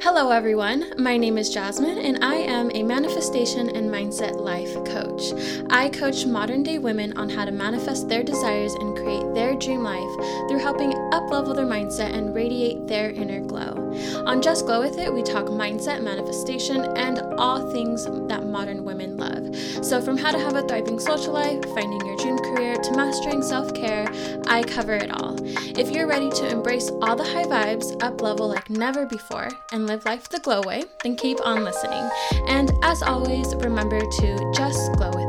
Hello, everyone. My name is Jasmine, and I am a manifestation and mindset life coach. I coach modern day women on how to manifest their desires and create their dream life through helping uplevel their mindset and radiate their inner glow. On Just Glow With It, we talk mindset, manifestation, and all things that modern women love. So, from how to have a thriving social life, finding your dream career, to mastering self care, I cover it all. If you're ready to embrace all the high vibes, up level like never before, and live life the glow way, then keep on listening. And as always, remember to just glow with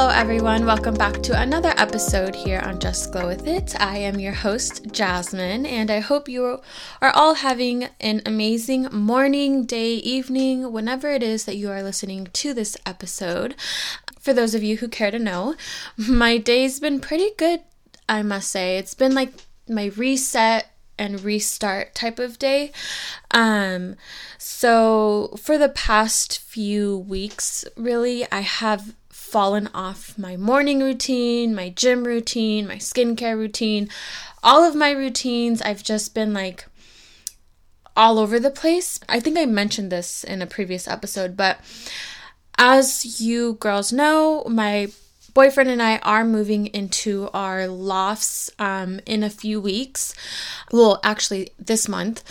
Hello, everyone. Welcome back to another episode here on Just Glow With It. I am your host, Jasmine, and I hope you are all having an amazing morning, day, evening, whenever it is that you are listening to this episode. For those of you who care to know, my day's been pretty good, I must say. It's been like my reset and restart type of day. Um, so for the past few weeks, really, I have fallen off my morning routine, my gym routine, my skincare routine, all of my routines. I've just been like all over the place. I think I mentioned this in a previous episode, but as you girls know, my boyfriend and I are moving into our lofts um, in a few weeks. Well, actually, this month.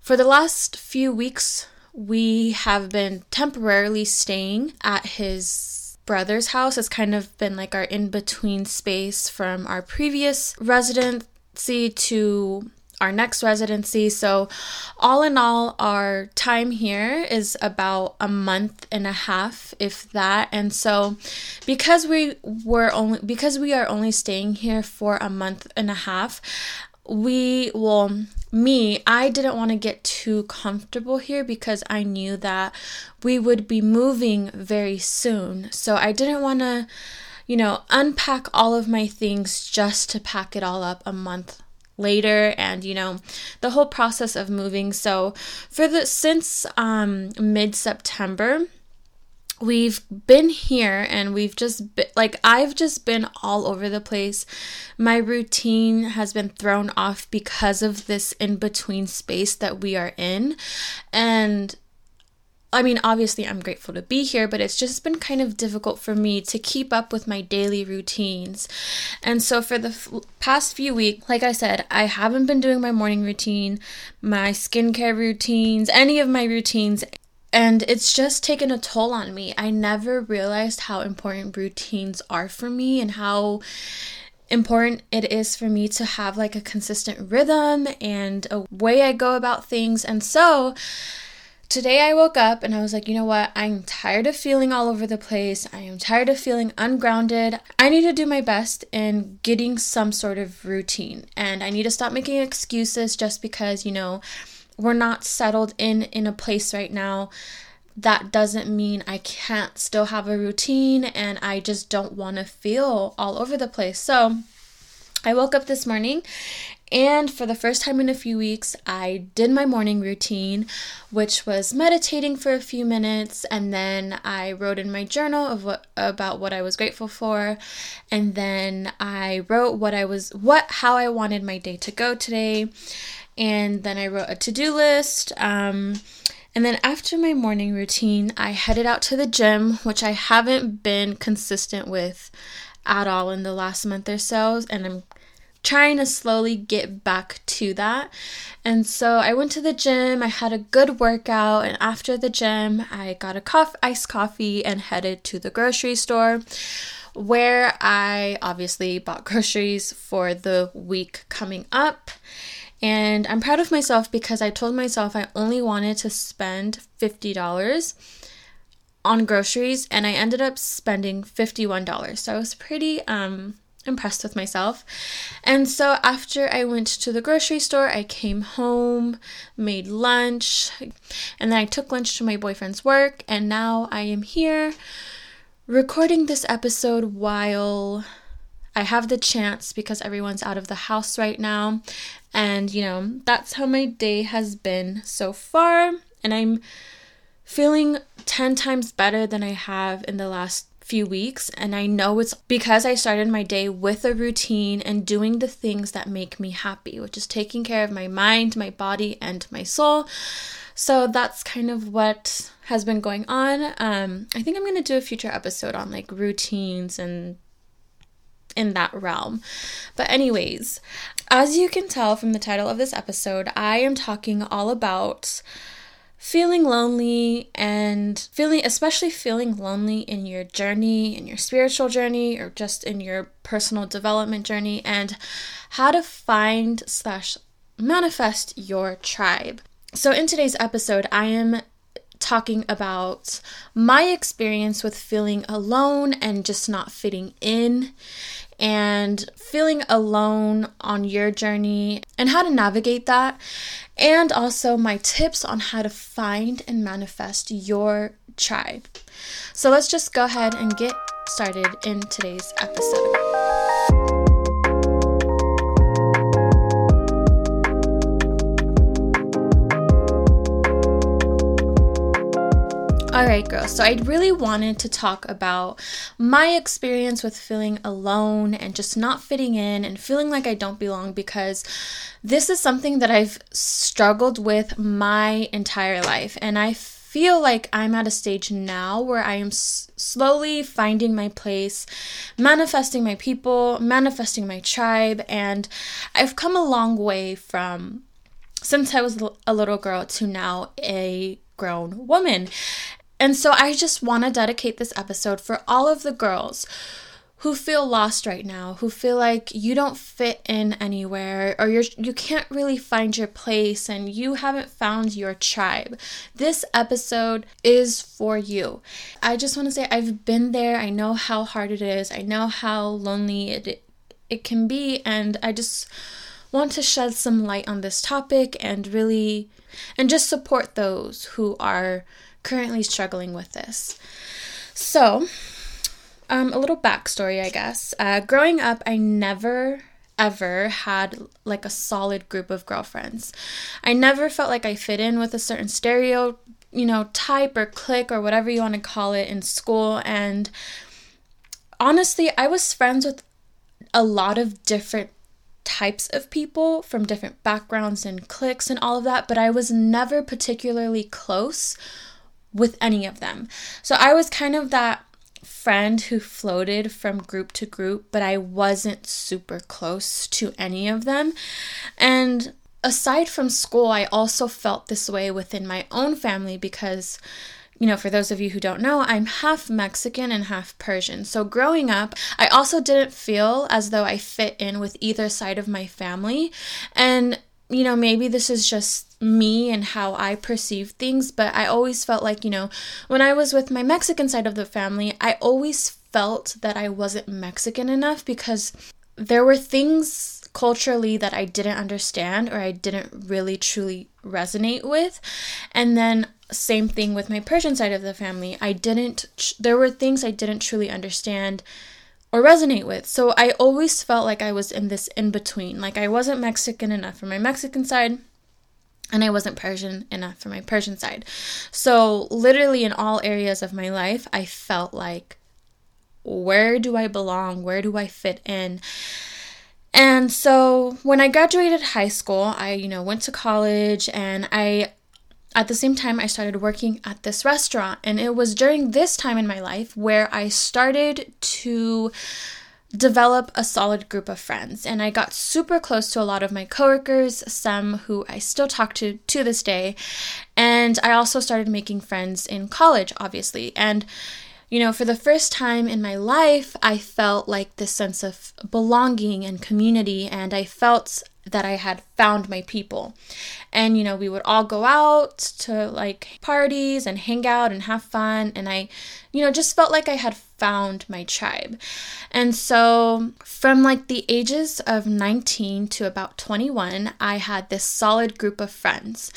For the last few weeks, we have been temporarily staying at his brother's house. has kind of been like our in between space from our previous residency to our next residency. So, all in all, our time here is about a month and a half, if that. And so, because we were only because we are only staying here for a month and a half, we well me i didn't want to get too comfortable here because i knew that we would be moving very soon. So i didn't want to you know unpack all of my things just to pack it all up a month later and you know the whole process of moving. So for the since um mid september we've been here and we've just been, like I've just been all over the place. My routine has been thrown off because of this in between space that we are in. And I mean, obviously, I'm grateful to be here, but it's just been kind of difficult for me to keep up with my daily routines. And so, for the f- past few weeks, like I said, I haven't been doing my morning routine, my skincare routines, any of my routines. And it's just taken a toll on me. I never realized how important routines are for me and how important it is for me to have like a consistent rhythm and a way I go about things. And so, Today I woke up and I was like, you know what? I'm tired of feeling all over the place. I am tired of feeling ungrounded. I need to do my best in getting some sort of routine. And I need to stop making excuses just because, you know, we're not settled in in a place right now. That doesn't mean I can't still have a routine and I just don't want to feel all over the place. So, I woke up this morning and for the first time in a few weeks, I did my morning routine, which was meditating for a few minutes, and then I wrote in my journal of what about what I was grateful for, and then I wrote what I was what how I wanted my day to go today, and then I wrote a to-do list. Um, and then after my morning routine, I headed out to the gym, which I haven't been consistent with at all in the last month or so, and I'm trying to slowly get back to that. And so I went to the gym, I had a good workout, and after the gym, I got a coffee, iced coffee and headed to the grocery store where I obviously bought groceries for the week coming up. And I'm proud of myself because I told myself I only wanted to spend $50 on groceries and I ended up spending $51. So I was pretty um impressed with myself. And so after I went to the grocery store, I came home, made lunch, and then I took lunch to my boyfriend's work, and now I am here recording this episode while I have the chance because everyone's out of the house right now. And you know, that's how my day has been so far, and I'm feeling 10 times better than I have in the last few weeks. And I know it's because I started my day with a routine and doing the things that make me happy, which is taking care of my mind, my body, and my soul. So that's kind of what has been going on. Um, I think I'm going to do a future episode on like routines and in that realm. But, anyways, as you can tell from the title of this episode, I am talking all about feeling lonely and feeling especially feeling lonely in your journey in your spiritual journey or just in your personal development journey and how to find slash manifest your tribe so in today's episode i am talking about my experience with feeling alone and just not fitting in and feeling alone on your journey and how to navigate that, and also my tips on how to find and manifest your tribe. So let's just go ahead and get started in today's episode. All right, girls. So I really wanted to talk about my experience with feeling alone and just not fitting in and feeling like I don't belong because this is something that I've struggled with my entire life. And I feel like I'm at a stage now where I am s- slowly finding my place, manifesting my people, manifesting my tribe. And I've come a long way from since I was a little girl to now a grown woman. And so I just want to dedicate this episode for all of the girls who feel lost right now, who feel like you don't fit in anywhere or you're you can't really find your place and you haven't found your tribe. This episode is for you. I just want to say I've been there. I know how hard it is. I know how lonely it it can be and I just want to shed some light on this topic and really and just support those who are currently struggling with this. So, um, a little backstory, I guess. Uh, growing up, I never ever had like a solid group of girlfriends. I never felt like I fit in with a certain stereo, you know, type or clique or whatever you want to call it in school. And honestly, I was friends with a lot of different types of people from different backgrounds and cliques and all of that, but I was never particularly close with any of them. So I was kind of that friend who floated from group to group, but I wasn't super close to any of them. And aside from school, I also felt this way within my own family because you know, for those of you who don't know, I'm half Mexican and half Persian. So growing up, I also didn't feel as though I fit in with either side of my family. And you know, maybe this is just me and how I perceive things, but I always felt like, you know, when I was with my Mexican side of the family, I always felt that I wasn't Mexican enough because there were things culturally that I didn't understand or I didn't really truly resonate with. And then same thing with my Persian side of the family. I didn't there were things I didn't truly understand or resonate with. So I always felt like I was in this in between. Like I wasn't Mexican enough for my Mexican side and I wasn't Persian enough for my Persian side. So literally in all areas of my life, I felt like where do I belong? Where do I fit in? And so when I graduated high school, I, you know, went to college and I at the same time, I started working at this restaurant, and it was during this time in my life where I started to develop a solid group of friends. And I got super close to a lot of my coworkers, some who I still talk to to this day. And I also started making friends in college, obviously. And you know, for the first time in my life, I felt like this sense of belonging and community, and I felt that I had found my people. And, you know, we would all go out to like parties and hang out and have fun. And I, you know, just felt like I had found my tribe. And so from like the ages of 19 to about 21, I had this solid group of friends.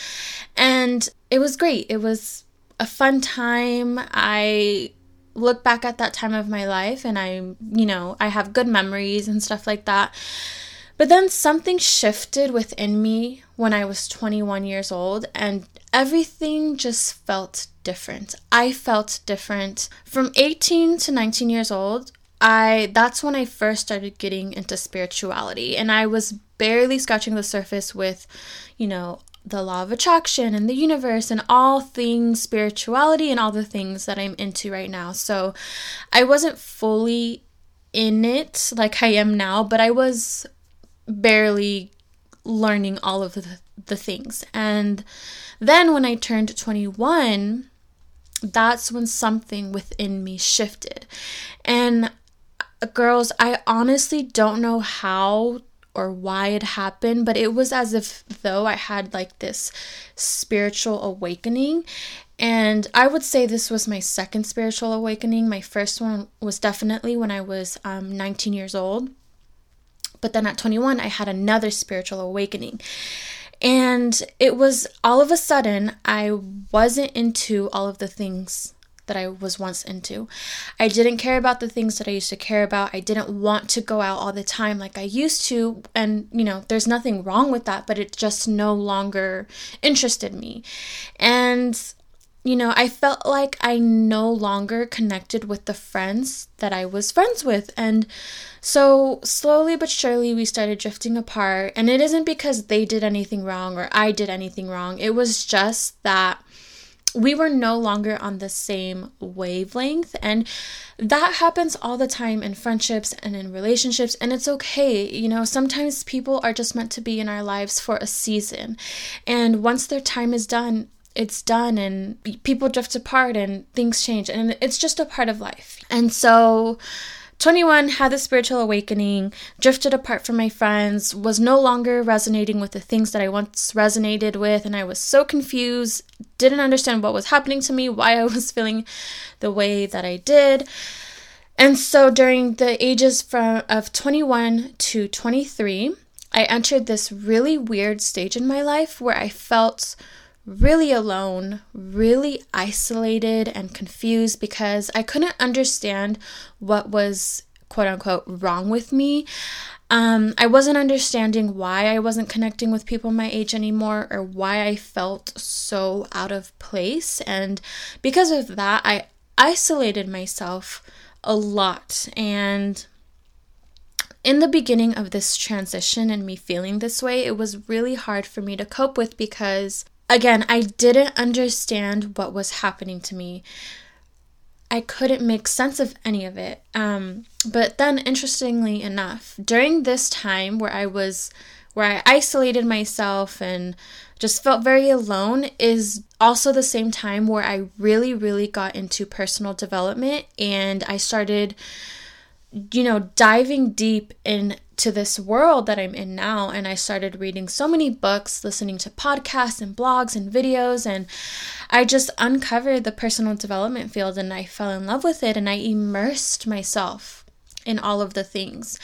And it was great. It was a fun time. I look back at that time of my life and I, you know, I have good memories and stuff like that. But then something shifted within me when I was 21 years old, and everything just felt different. I felt different. From 18 to 19 years old, I that's when I first started getting into spirituality and I was barely scratching the surface with, you know, the law of attraction and the universe and all things spirituality and all the things that I'm into right now. So I wasn't fully in it like I am now, but I was barely learning all of the, the things. And then when I turned 21, that's when something within me shifted. And uh, girls, I honestly don't know how or why it happened, but it was as if though I had like this spiritual awakening. And I would say this was my second spiritual awakening. My first one was definitely when I was um, 19 years old. But then at 21, I had another spiritual awakening. And it was all of a sudden, I wasn't into all of the things that I was once into. I didn't care about the things that I used to care about. I didn't want to go out all the time like I used to. And, you know, there's nothing wrong with that, but it just no longer interested me. And you know, I felt like I no longer connected with the friends that I was friends with. And so slowly but surely we started drifting apart. And it isn't because they did anything wrong or I did anything wrong, it was just that we were no longer on the same wavelength. And that happens all the time in friendships and in relationships. And it's okay. You know, sometimes people are just meant to be in our lives for a season. And once their time is done, it's done and people drift apart and things change and it's just a part of life. And so 21 had the spiritual awakening, drifted apart from my friends, was no longer resonating with the things that I once resonated with, and I was so confused, didn't understand what was happening to me, why I was feeling the way that I did. And so during the ages from of 21 to 23, I entered this really weird stage in my life where I felt really alone, really isolated and confused because I couldn't understand what was quote unquote wrong with me. Um, I wasn't understanding why I wasn't connecting with people my age anymore or why I felt so out of place. And because of that, I isolated myself a lot. And in the beginning of this transition and me feeling this way, it was really hard for me to cope with because again, I didn't understand what was happening to me. I couldn't make sense of any of it. Um, but then, interestingly enough, during this time where I was, where I isolated myself and just felt very alone, is also the same time where I really, really got into personal development and I started, you know, diving deep in to this world that I'm in now. And I started reading so many books, listening to podcasts and blogs and videos. And I just uncovered the personal development field and I fell in love with it and I immersed myself in all of the things.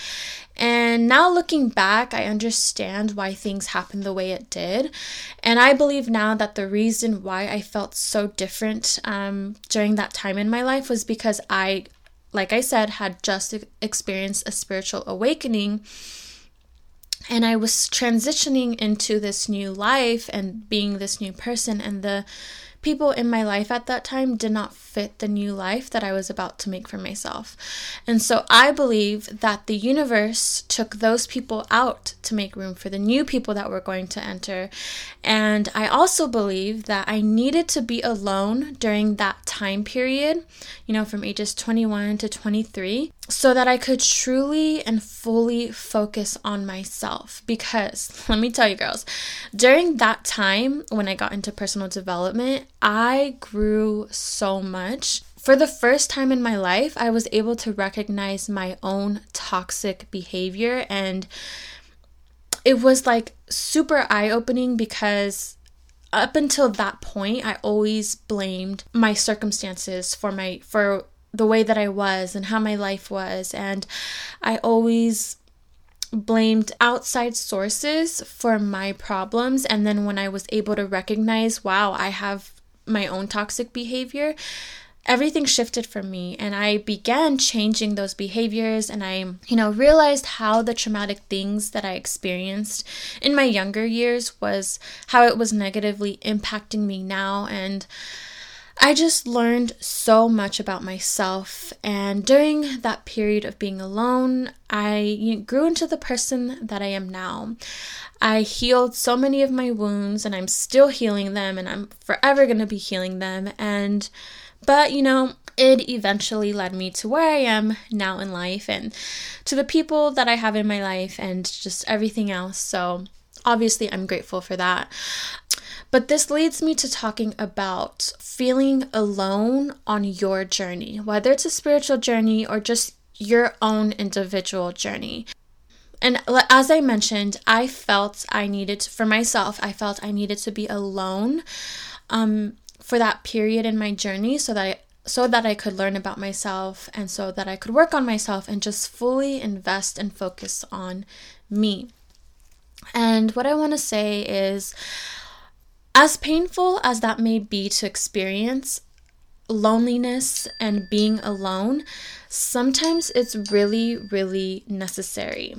And now looking back, I understand why things happened the way it did. And I believe now that the reason why I felt so different um, during that time in my life was because I like I said, had just experienced a spiritual awakening. And I was transitioning into this new life and being this new person. And the people in my life at that time did not fit the new life that I was about to make for myself. And so I believe that the universe took those people out to make room for the new people that were going to enter. And I also believe that I needed to be alone during that time period, you know, from ages 21 to 23, so that I could truly and fully focus on myself. Because let me tell you, girls, during that time when I got into personal development, I grew so much. For the first time in my life, I was able to recognize my own toxic behavior, and it was like super eye opening because up until that point, I always blamed my circumstances for my for the way that I was and how my life was, and I always blamed outside sources for my problems and then when I was able to recognize wow I have my own toxic behavior, everything shifted for me and I began changing those behaviors and I, you know, realized how the traumatic things that I experienced in my younger years was how it was negatively impacting me now and I just learned so much about myself, and during that period of being alone, I grew into the person that I am now. I healed so many of my wounds, and I'm still healing them, and I'm forever going to be healing them. And but, you know, it eventually led me to where I am now in life and to the people that I have in my life and just everything else. So, obviously, I'm grateful for that. But this leads me to talking about feeling alone on your journey, whether it's a spiritual journey or just your own individual journey. And as I mentioned, I felt I needed, for myself, I felt I needed to be alone. Um, for that period in my journey so that I so that I could learn about myself and so that I could work on myself and just fully invest and focus on me. And what I want to say is as painful as that may be to experience, loneliness and being alone, sometimes it's really, really necessary.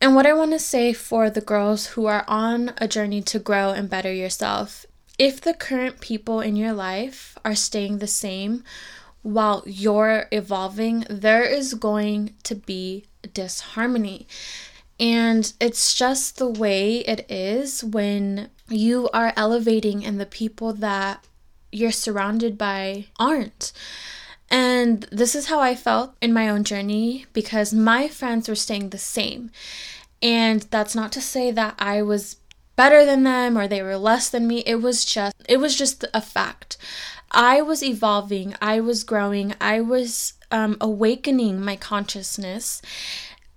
And what I want to say for the girls who are on a journey to grow and better yourself if the current people in your life are staying the same while you're evolving, there is going to be disharmony. And it's just the way it is when you are elevating and the people that you're surrounded by aren't. And this is how I felt in my own journey because my friends were staying the same. And that's not to say that I was better than them or they were less than me. It was just it was just a fact. I was evolving, I was growing, I was um, awakening my consciousness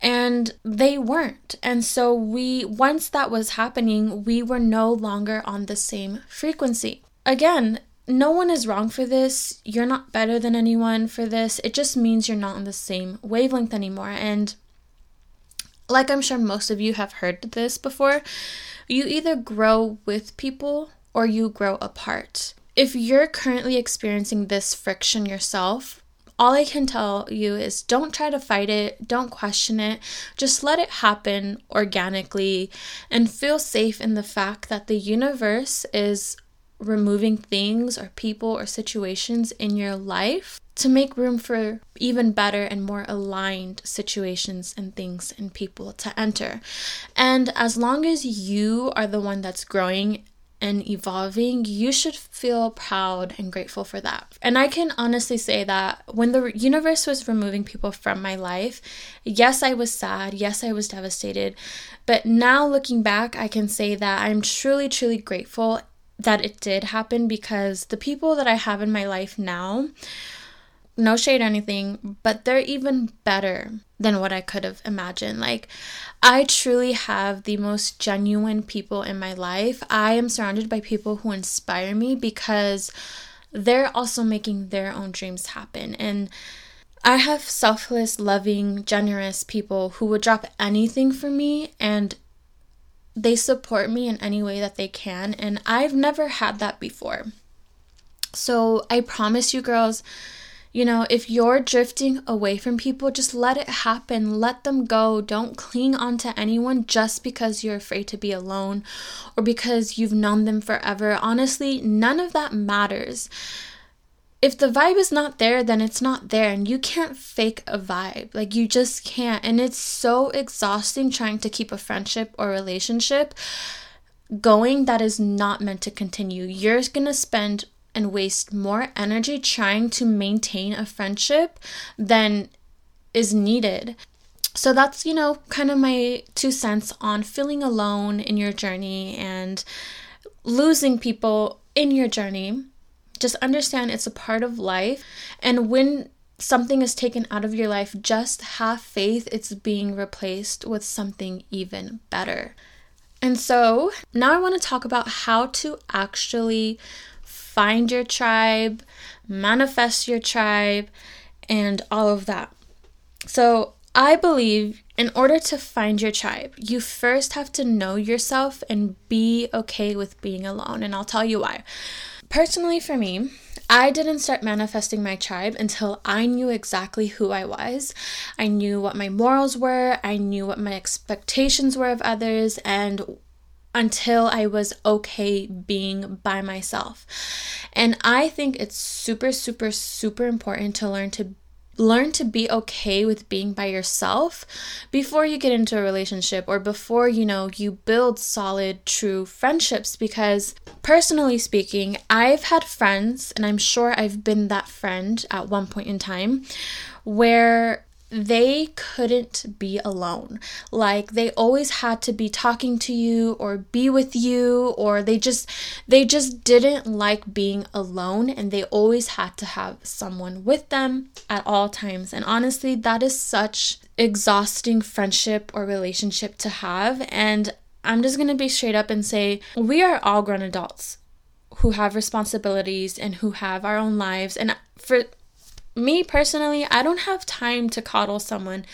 and they weren't. And so we once that was happening, we were no longer on the same frequency. Again, no one is wrong for this. You're not better than anyone for this. It just means you're not on the same wavelength anymore. And like I'm sure most of you have heard this before, you either grow with people or you grow apart. If you're currently experiencing this friction yourself, all I can tell you is don't try to fight it, don't question it, just let it happen organically and feel safe in the fact that the universe is removing things or people or situations in your life to make room for even better and more aligned situations and things and people to enter. And as long as you are the one that's growing and evolving, you should feel proud and grateful for that. And I can honestly say that when the universe was removing people from my life, yes, I was sad, yes, I was devastated, but now looking back, I can say that I'm truly, truly grateful that it did happen because the people that I have in my life now no shade or anything, but they're even better than what I could have imagined. Like, I truly have the most genuine people in my life. I am surrounded by people who inspire me because they're also making their own dreams happen. And I have selfless, loving, generous people who would drop anything for me and they support me in any way that they can. And I've never had that before. So I promise you, girls you know, if you're drifting away from people, just let it happen. Let them go. Don't cling on to anyone just because you're afraid to be alone or because you've known them forever. Honestly, none of that matters. If the vibe is not there, then it's not there, and you can't fake a vibe. Like, you just can't. And it's so exhausting trying to keep a friendship or relationship going that is not meant to continue. You're gonna spend and waste more energy trying to maintain a friendship than is needed. So that's, you know, kind of my two cents on feeling alone in your journey and losing people in your journey. Just understand it's a part of life. And when something is taken out of your life, just have faith it's being replaced with something even better. And so now I want to talk about how to actually find your tribe, manifest your tribe, and all of that. So, I believe in order to find your tribe, you first have to know yourself and be okay with being alone. And I'll tell you why. personally, for me, I didn't start manifesting my tribe until I knew exactly who I was. I knew what my morals were, I knew what my expectations were of others, and until I was okay being by myself. And I think it's super, super, super important to learn to learn to be okay with being by yourself before you get into a relationship or before you know you build solid true friendships because personally speaking I've had friends and I'm sure I've been that friend at one point in time where they couldn't be alone. Like they always had to be talking to you or be with you or they just they just didn't like being alone and they always had to have someone with them at all times. And honestly, that is such exhausting friendship or relationship to have and I'm just going to be straight up and say we are all grown adults who have responsibilities and who have our own lives and for me personally, I don't have time to coddle someone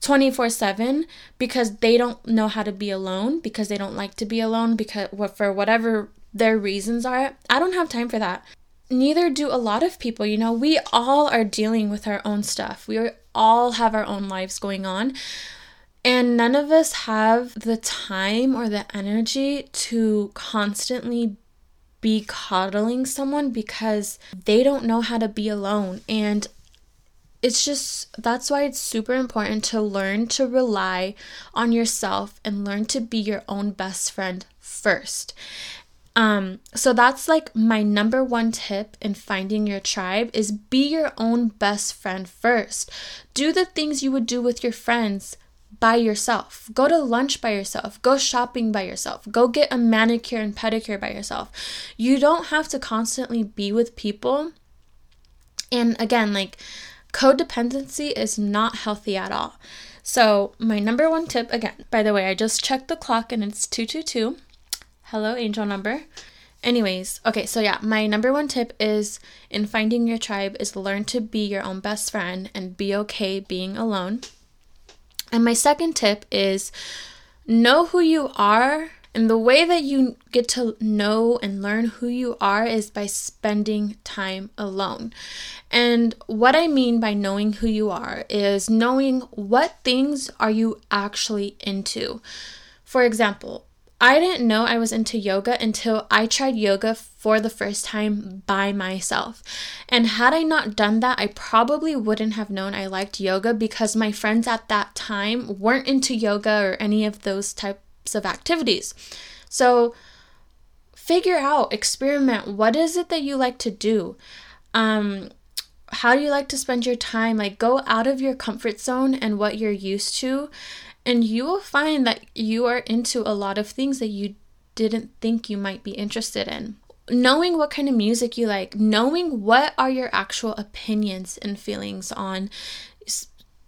24 7 because they don't know how to be alone, because they don't like to be alone, because for whatever their reasons are. I don't have time for that. Neither do a lot of people. You know, we all are dealing with our own stuff, we all have our own lives going on. And none of us have the time or the energy to constantly be coddling someone because they don't know how to be alone. And it's just that's why it's super important to learn to rely on yourself and learn to be your own best friend first. Um, so that's like my number one tip in finding your tribe is be your own best friend first. Do the things you would do with your friends by yourself. Go to lunch by yourself. Go shopping by yourself. Go get a manicure and pedicure by yourself. You don't have to constantly be with people. And again, like codependency is not healthy at all. So, my number one tip again, by the way, I just checked the clock and it's 222. Hello, angel number. Anyways, okay, so yeah, my number one tip is in finding your tribe is learn to be your own best friend and be okay being alone. And my second tip is know who you are. And the way that you get to know and learn who you are is by spending time alone. And what I mean by knowing who you are is knowing what things are you actually into. For example, I didn't know I was into yoga until I tried yoga for the first time by myself. And had I not done that, I probably wouldn't have known I liked yoga because my friends at that time weren't into yoga or any of those types of activities. So figure out, experiment. What is it that you like to do? Um, how do you like to spend your time? Like, go out of your comfort zone and what you're used to and you will find that you are into a lot of things that you didn't think you might be interested in. Knowing what kind of music you like, knowing what are your actual opinions and feelings on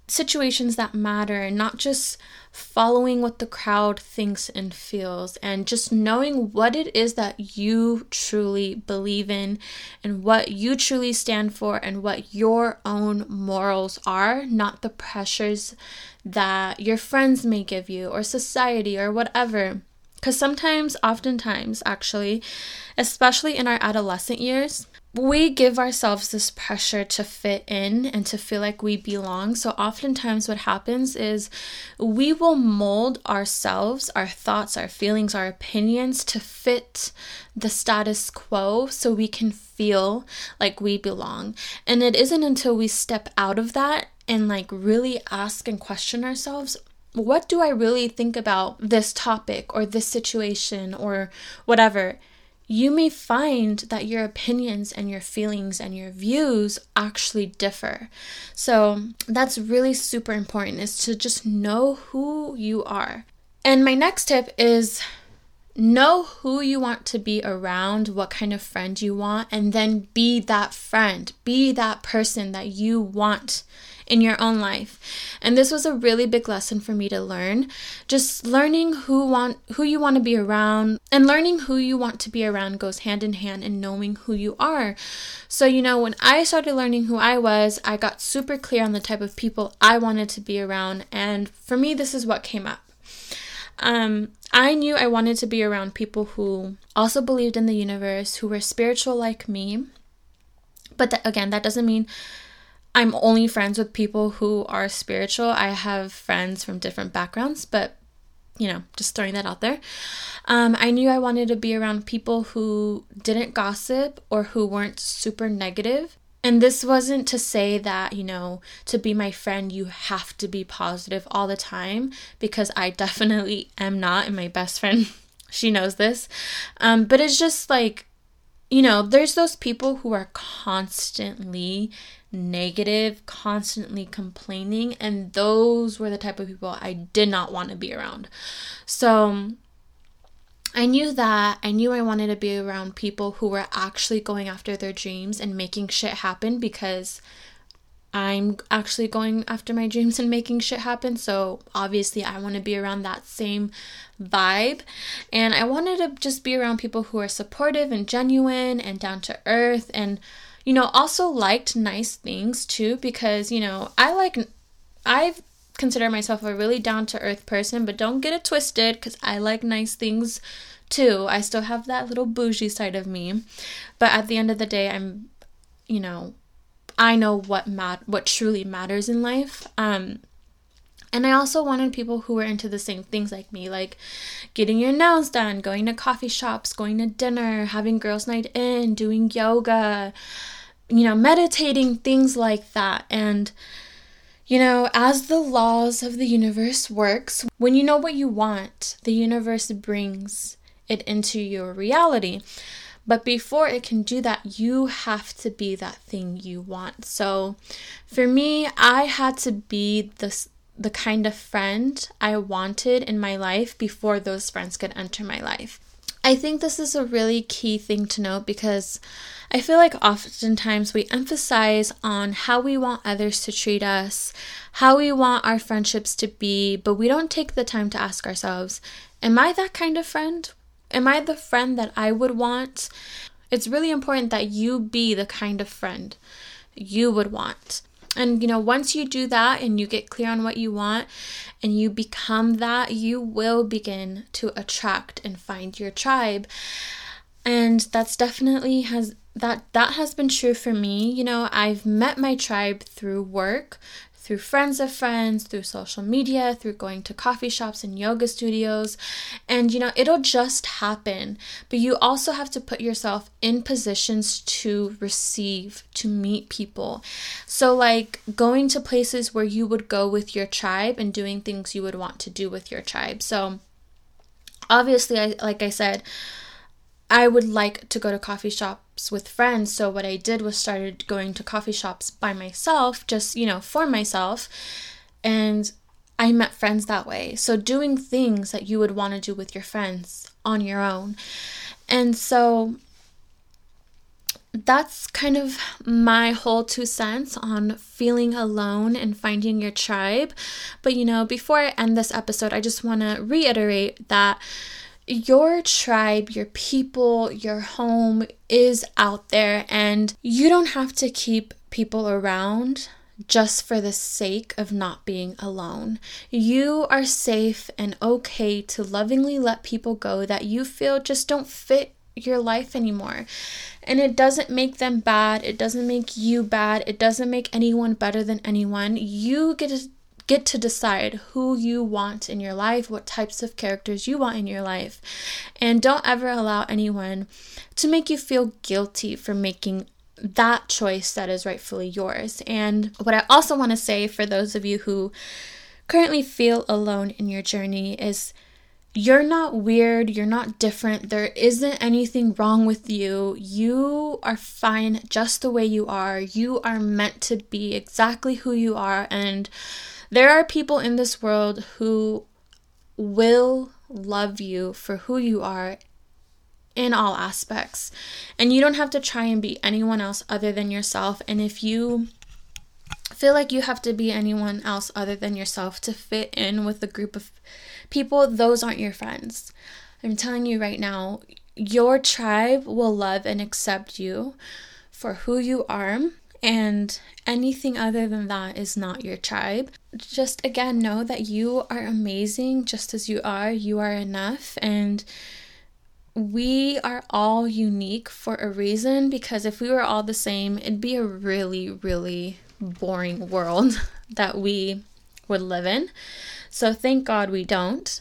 situations that matter and not just following what the crowd thinks and feels and just knowing what it is that you truly believe in and what you truly stand for and what your own morals are, not the pressures that your friends may give you or society or whatever. Because sometimes, oftentimes, actually, especially in our adolescent years, we give ourselves this pressure to fit in and to feel like we belong. So, oftentimes, what happens is we will mold ourselves, our thoughts, our feelings, our opinions to fit the status quo so we can feel like we belong. And it isn't until we step out of that and like really ask and question ourselves what do I really think about this topic or this situation or whatever? You may find that your opinions and your feelings and your views actually differ. So, that's really super important is to just know who you are. And my next tip is know who you want to be around, what kind of friend you want, and then be that friend. Be that person that you want in your own life. And this was a really big lesson for me to learn. Just learning who want who you want to be around and learning who you want to be around goes hand in hand in knowing who you are. So, you know, when I started learning who I was, I got super clear on the type of people I wanted to be around, and for me this is what came up. um, I knew I wanted to be around people who also believed in the universe, who were spiritual like me. But again, that doesn't mean I'm only friends with people who are spiritual. I have friends from different backgrounds, but you know, just throwing that out there. Um, I knew I wanted to be around people who didn't gossip or who weren't super negative. And this wasn't to say that, you know, to be my friend, you have to be positive all the time, because I definitely am not, and my best friend, she knows this. Um, but it's just like, you know, there's those people who are constantly negative, constantly complaining, and those were the type of people I did not want to be around. So I knew that. I knew I wanted to be around people who were actually going after their dreams and making shit happen because I'm actually going after my dreams and making shit happen. So obviously, I want to be around that same vibe. And I wanted to just be around people who are supportive and genuine and down to earth and you know, also liked nice things too because, you know, I like, I consider myself a really down to earth person, but don't get it twisted because I like nice things too. I still have that little bougie side of me. But at the end of the day, I'm, you know, I know what mat what truly matters in life. Um and I also wanted people who were into the same things like me, like getting your nails done, going to coffee shops, going to dinner, having girls' night in, doing yoga, you know, meditating, things like that. And you know, as the laws of the universe works, when you know what you want, the universe brings it into your reality. But before it can do that, you have to be that thing you want. So for me, I had to be the the kind of friend I wanted in my life before those friends could enter my life. I think this is a really key thing to note because I feel like oftentimes we emphasize on how we want others to treat us, how we want our friendships to be, but we don't take the time to ask ourselves, Am I that kind of friend? Am I the friend that I would want? It's really important that you be the kind of friend you would want. And you know, once you do that and you get clear on what you want and you become that, you will begin to attract and find your tribe. And that's definitely has that that has been true for me. You know, I've met my tribe through work, through friends of friends, through social media, through going to coffee shops and yoga studios. And you know, it'll just happen. But you also have to put yourself in positions to receive, to meet people. So, like going to places where you would go with your tribe and doing things you would want to do with your tribe. So, obviously, I, like I said, I would like to go to coffee shops with friends. So what I did was started going to coffee shops by myself, just, you know, for myself. And I met friends that way. So doing things that you would want to do with your friends on your own. And so that's kind of my whole two cents on feeling alone and finding your tribe. But you know, before I end this episode, I just want to reiterate that your tribe, your people, your home is out there, and you don't have to keep people around just for the sake of not being alone. You are safe and okay to lovingly let people go that you feel just don't fit your life anymore. And it doesn't make them bad, it doesn't make you bad, it doesn't make anyone better than anyone. You get to get to decide who you want in your life, what types of characters you want in your life. And don't ever allow anyone to make you feel guilty for making that choice that is rightfully yours. And what I also want to say for those of you who currently feel alone in your journey is you're not weird, you're not different, there isn't anything wrong with you. You are fine just the way you are. You are meant to be exactly who you are and there are people in this world who will love you for who you are in all aspects. And you don't have to try and be anyone else other than yourself. And if you feel like you have to be anyone else other than yourself to fit in with a group of people, those aren't your friends. I'm telling you right now, your tribe will love and accept you for who you are And anything other than that is not your tribe. Just again, know that you are amazing just as you are. You are enough. And we are all unique for a reason because if we were all the same, it'd be a really, really boring world that we would live in. So thank God we don't.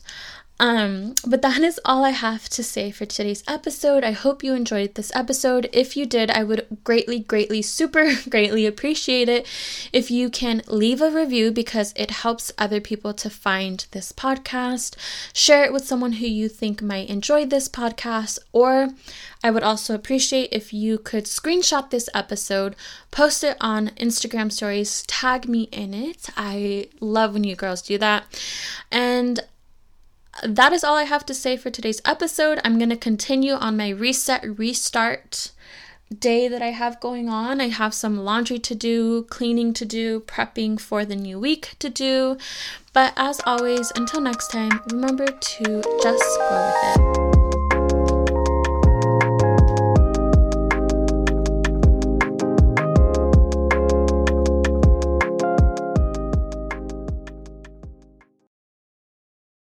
Um, but that is all I have to say for today's episode. I hope you enjoyed this episode. If you did, I would greatly, greatly, super greatly appreciate it if you can leave a review because it helps other people to find this podcast. Share it with someone who you think might enjoy this podcast, or I would also appreciate if you could screenshot this episode, post it on Instagram stories, tag me in it. I love when you girls do that. And that is all I have to say for today's episode. I'm going to continue on my reset, restart day that I have going on. I have some laundry to do, cleaning to do, prepping for the new week to do. But as always, until next time, remember to just go with it.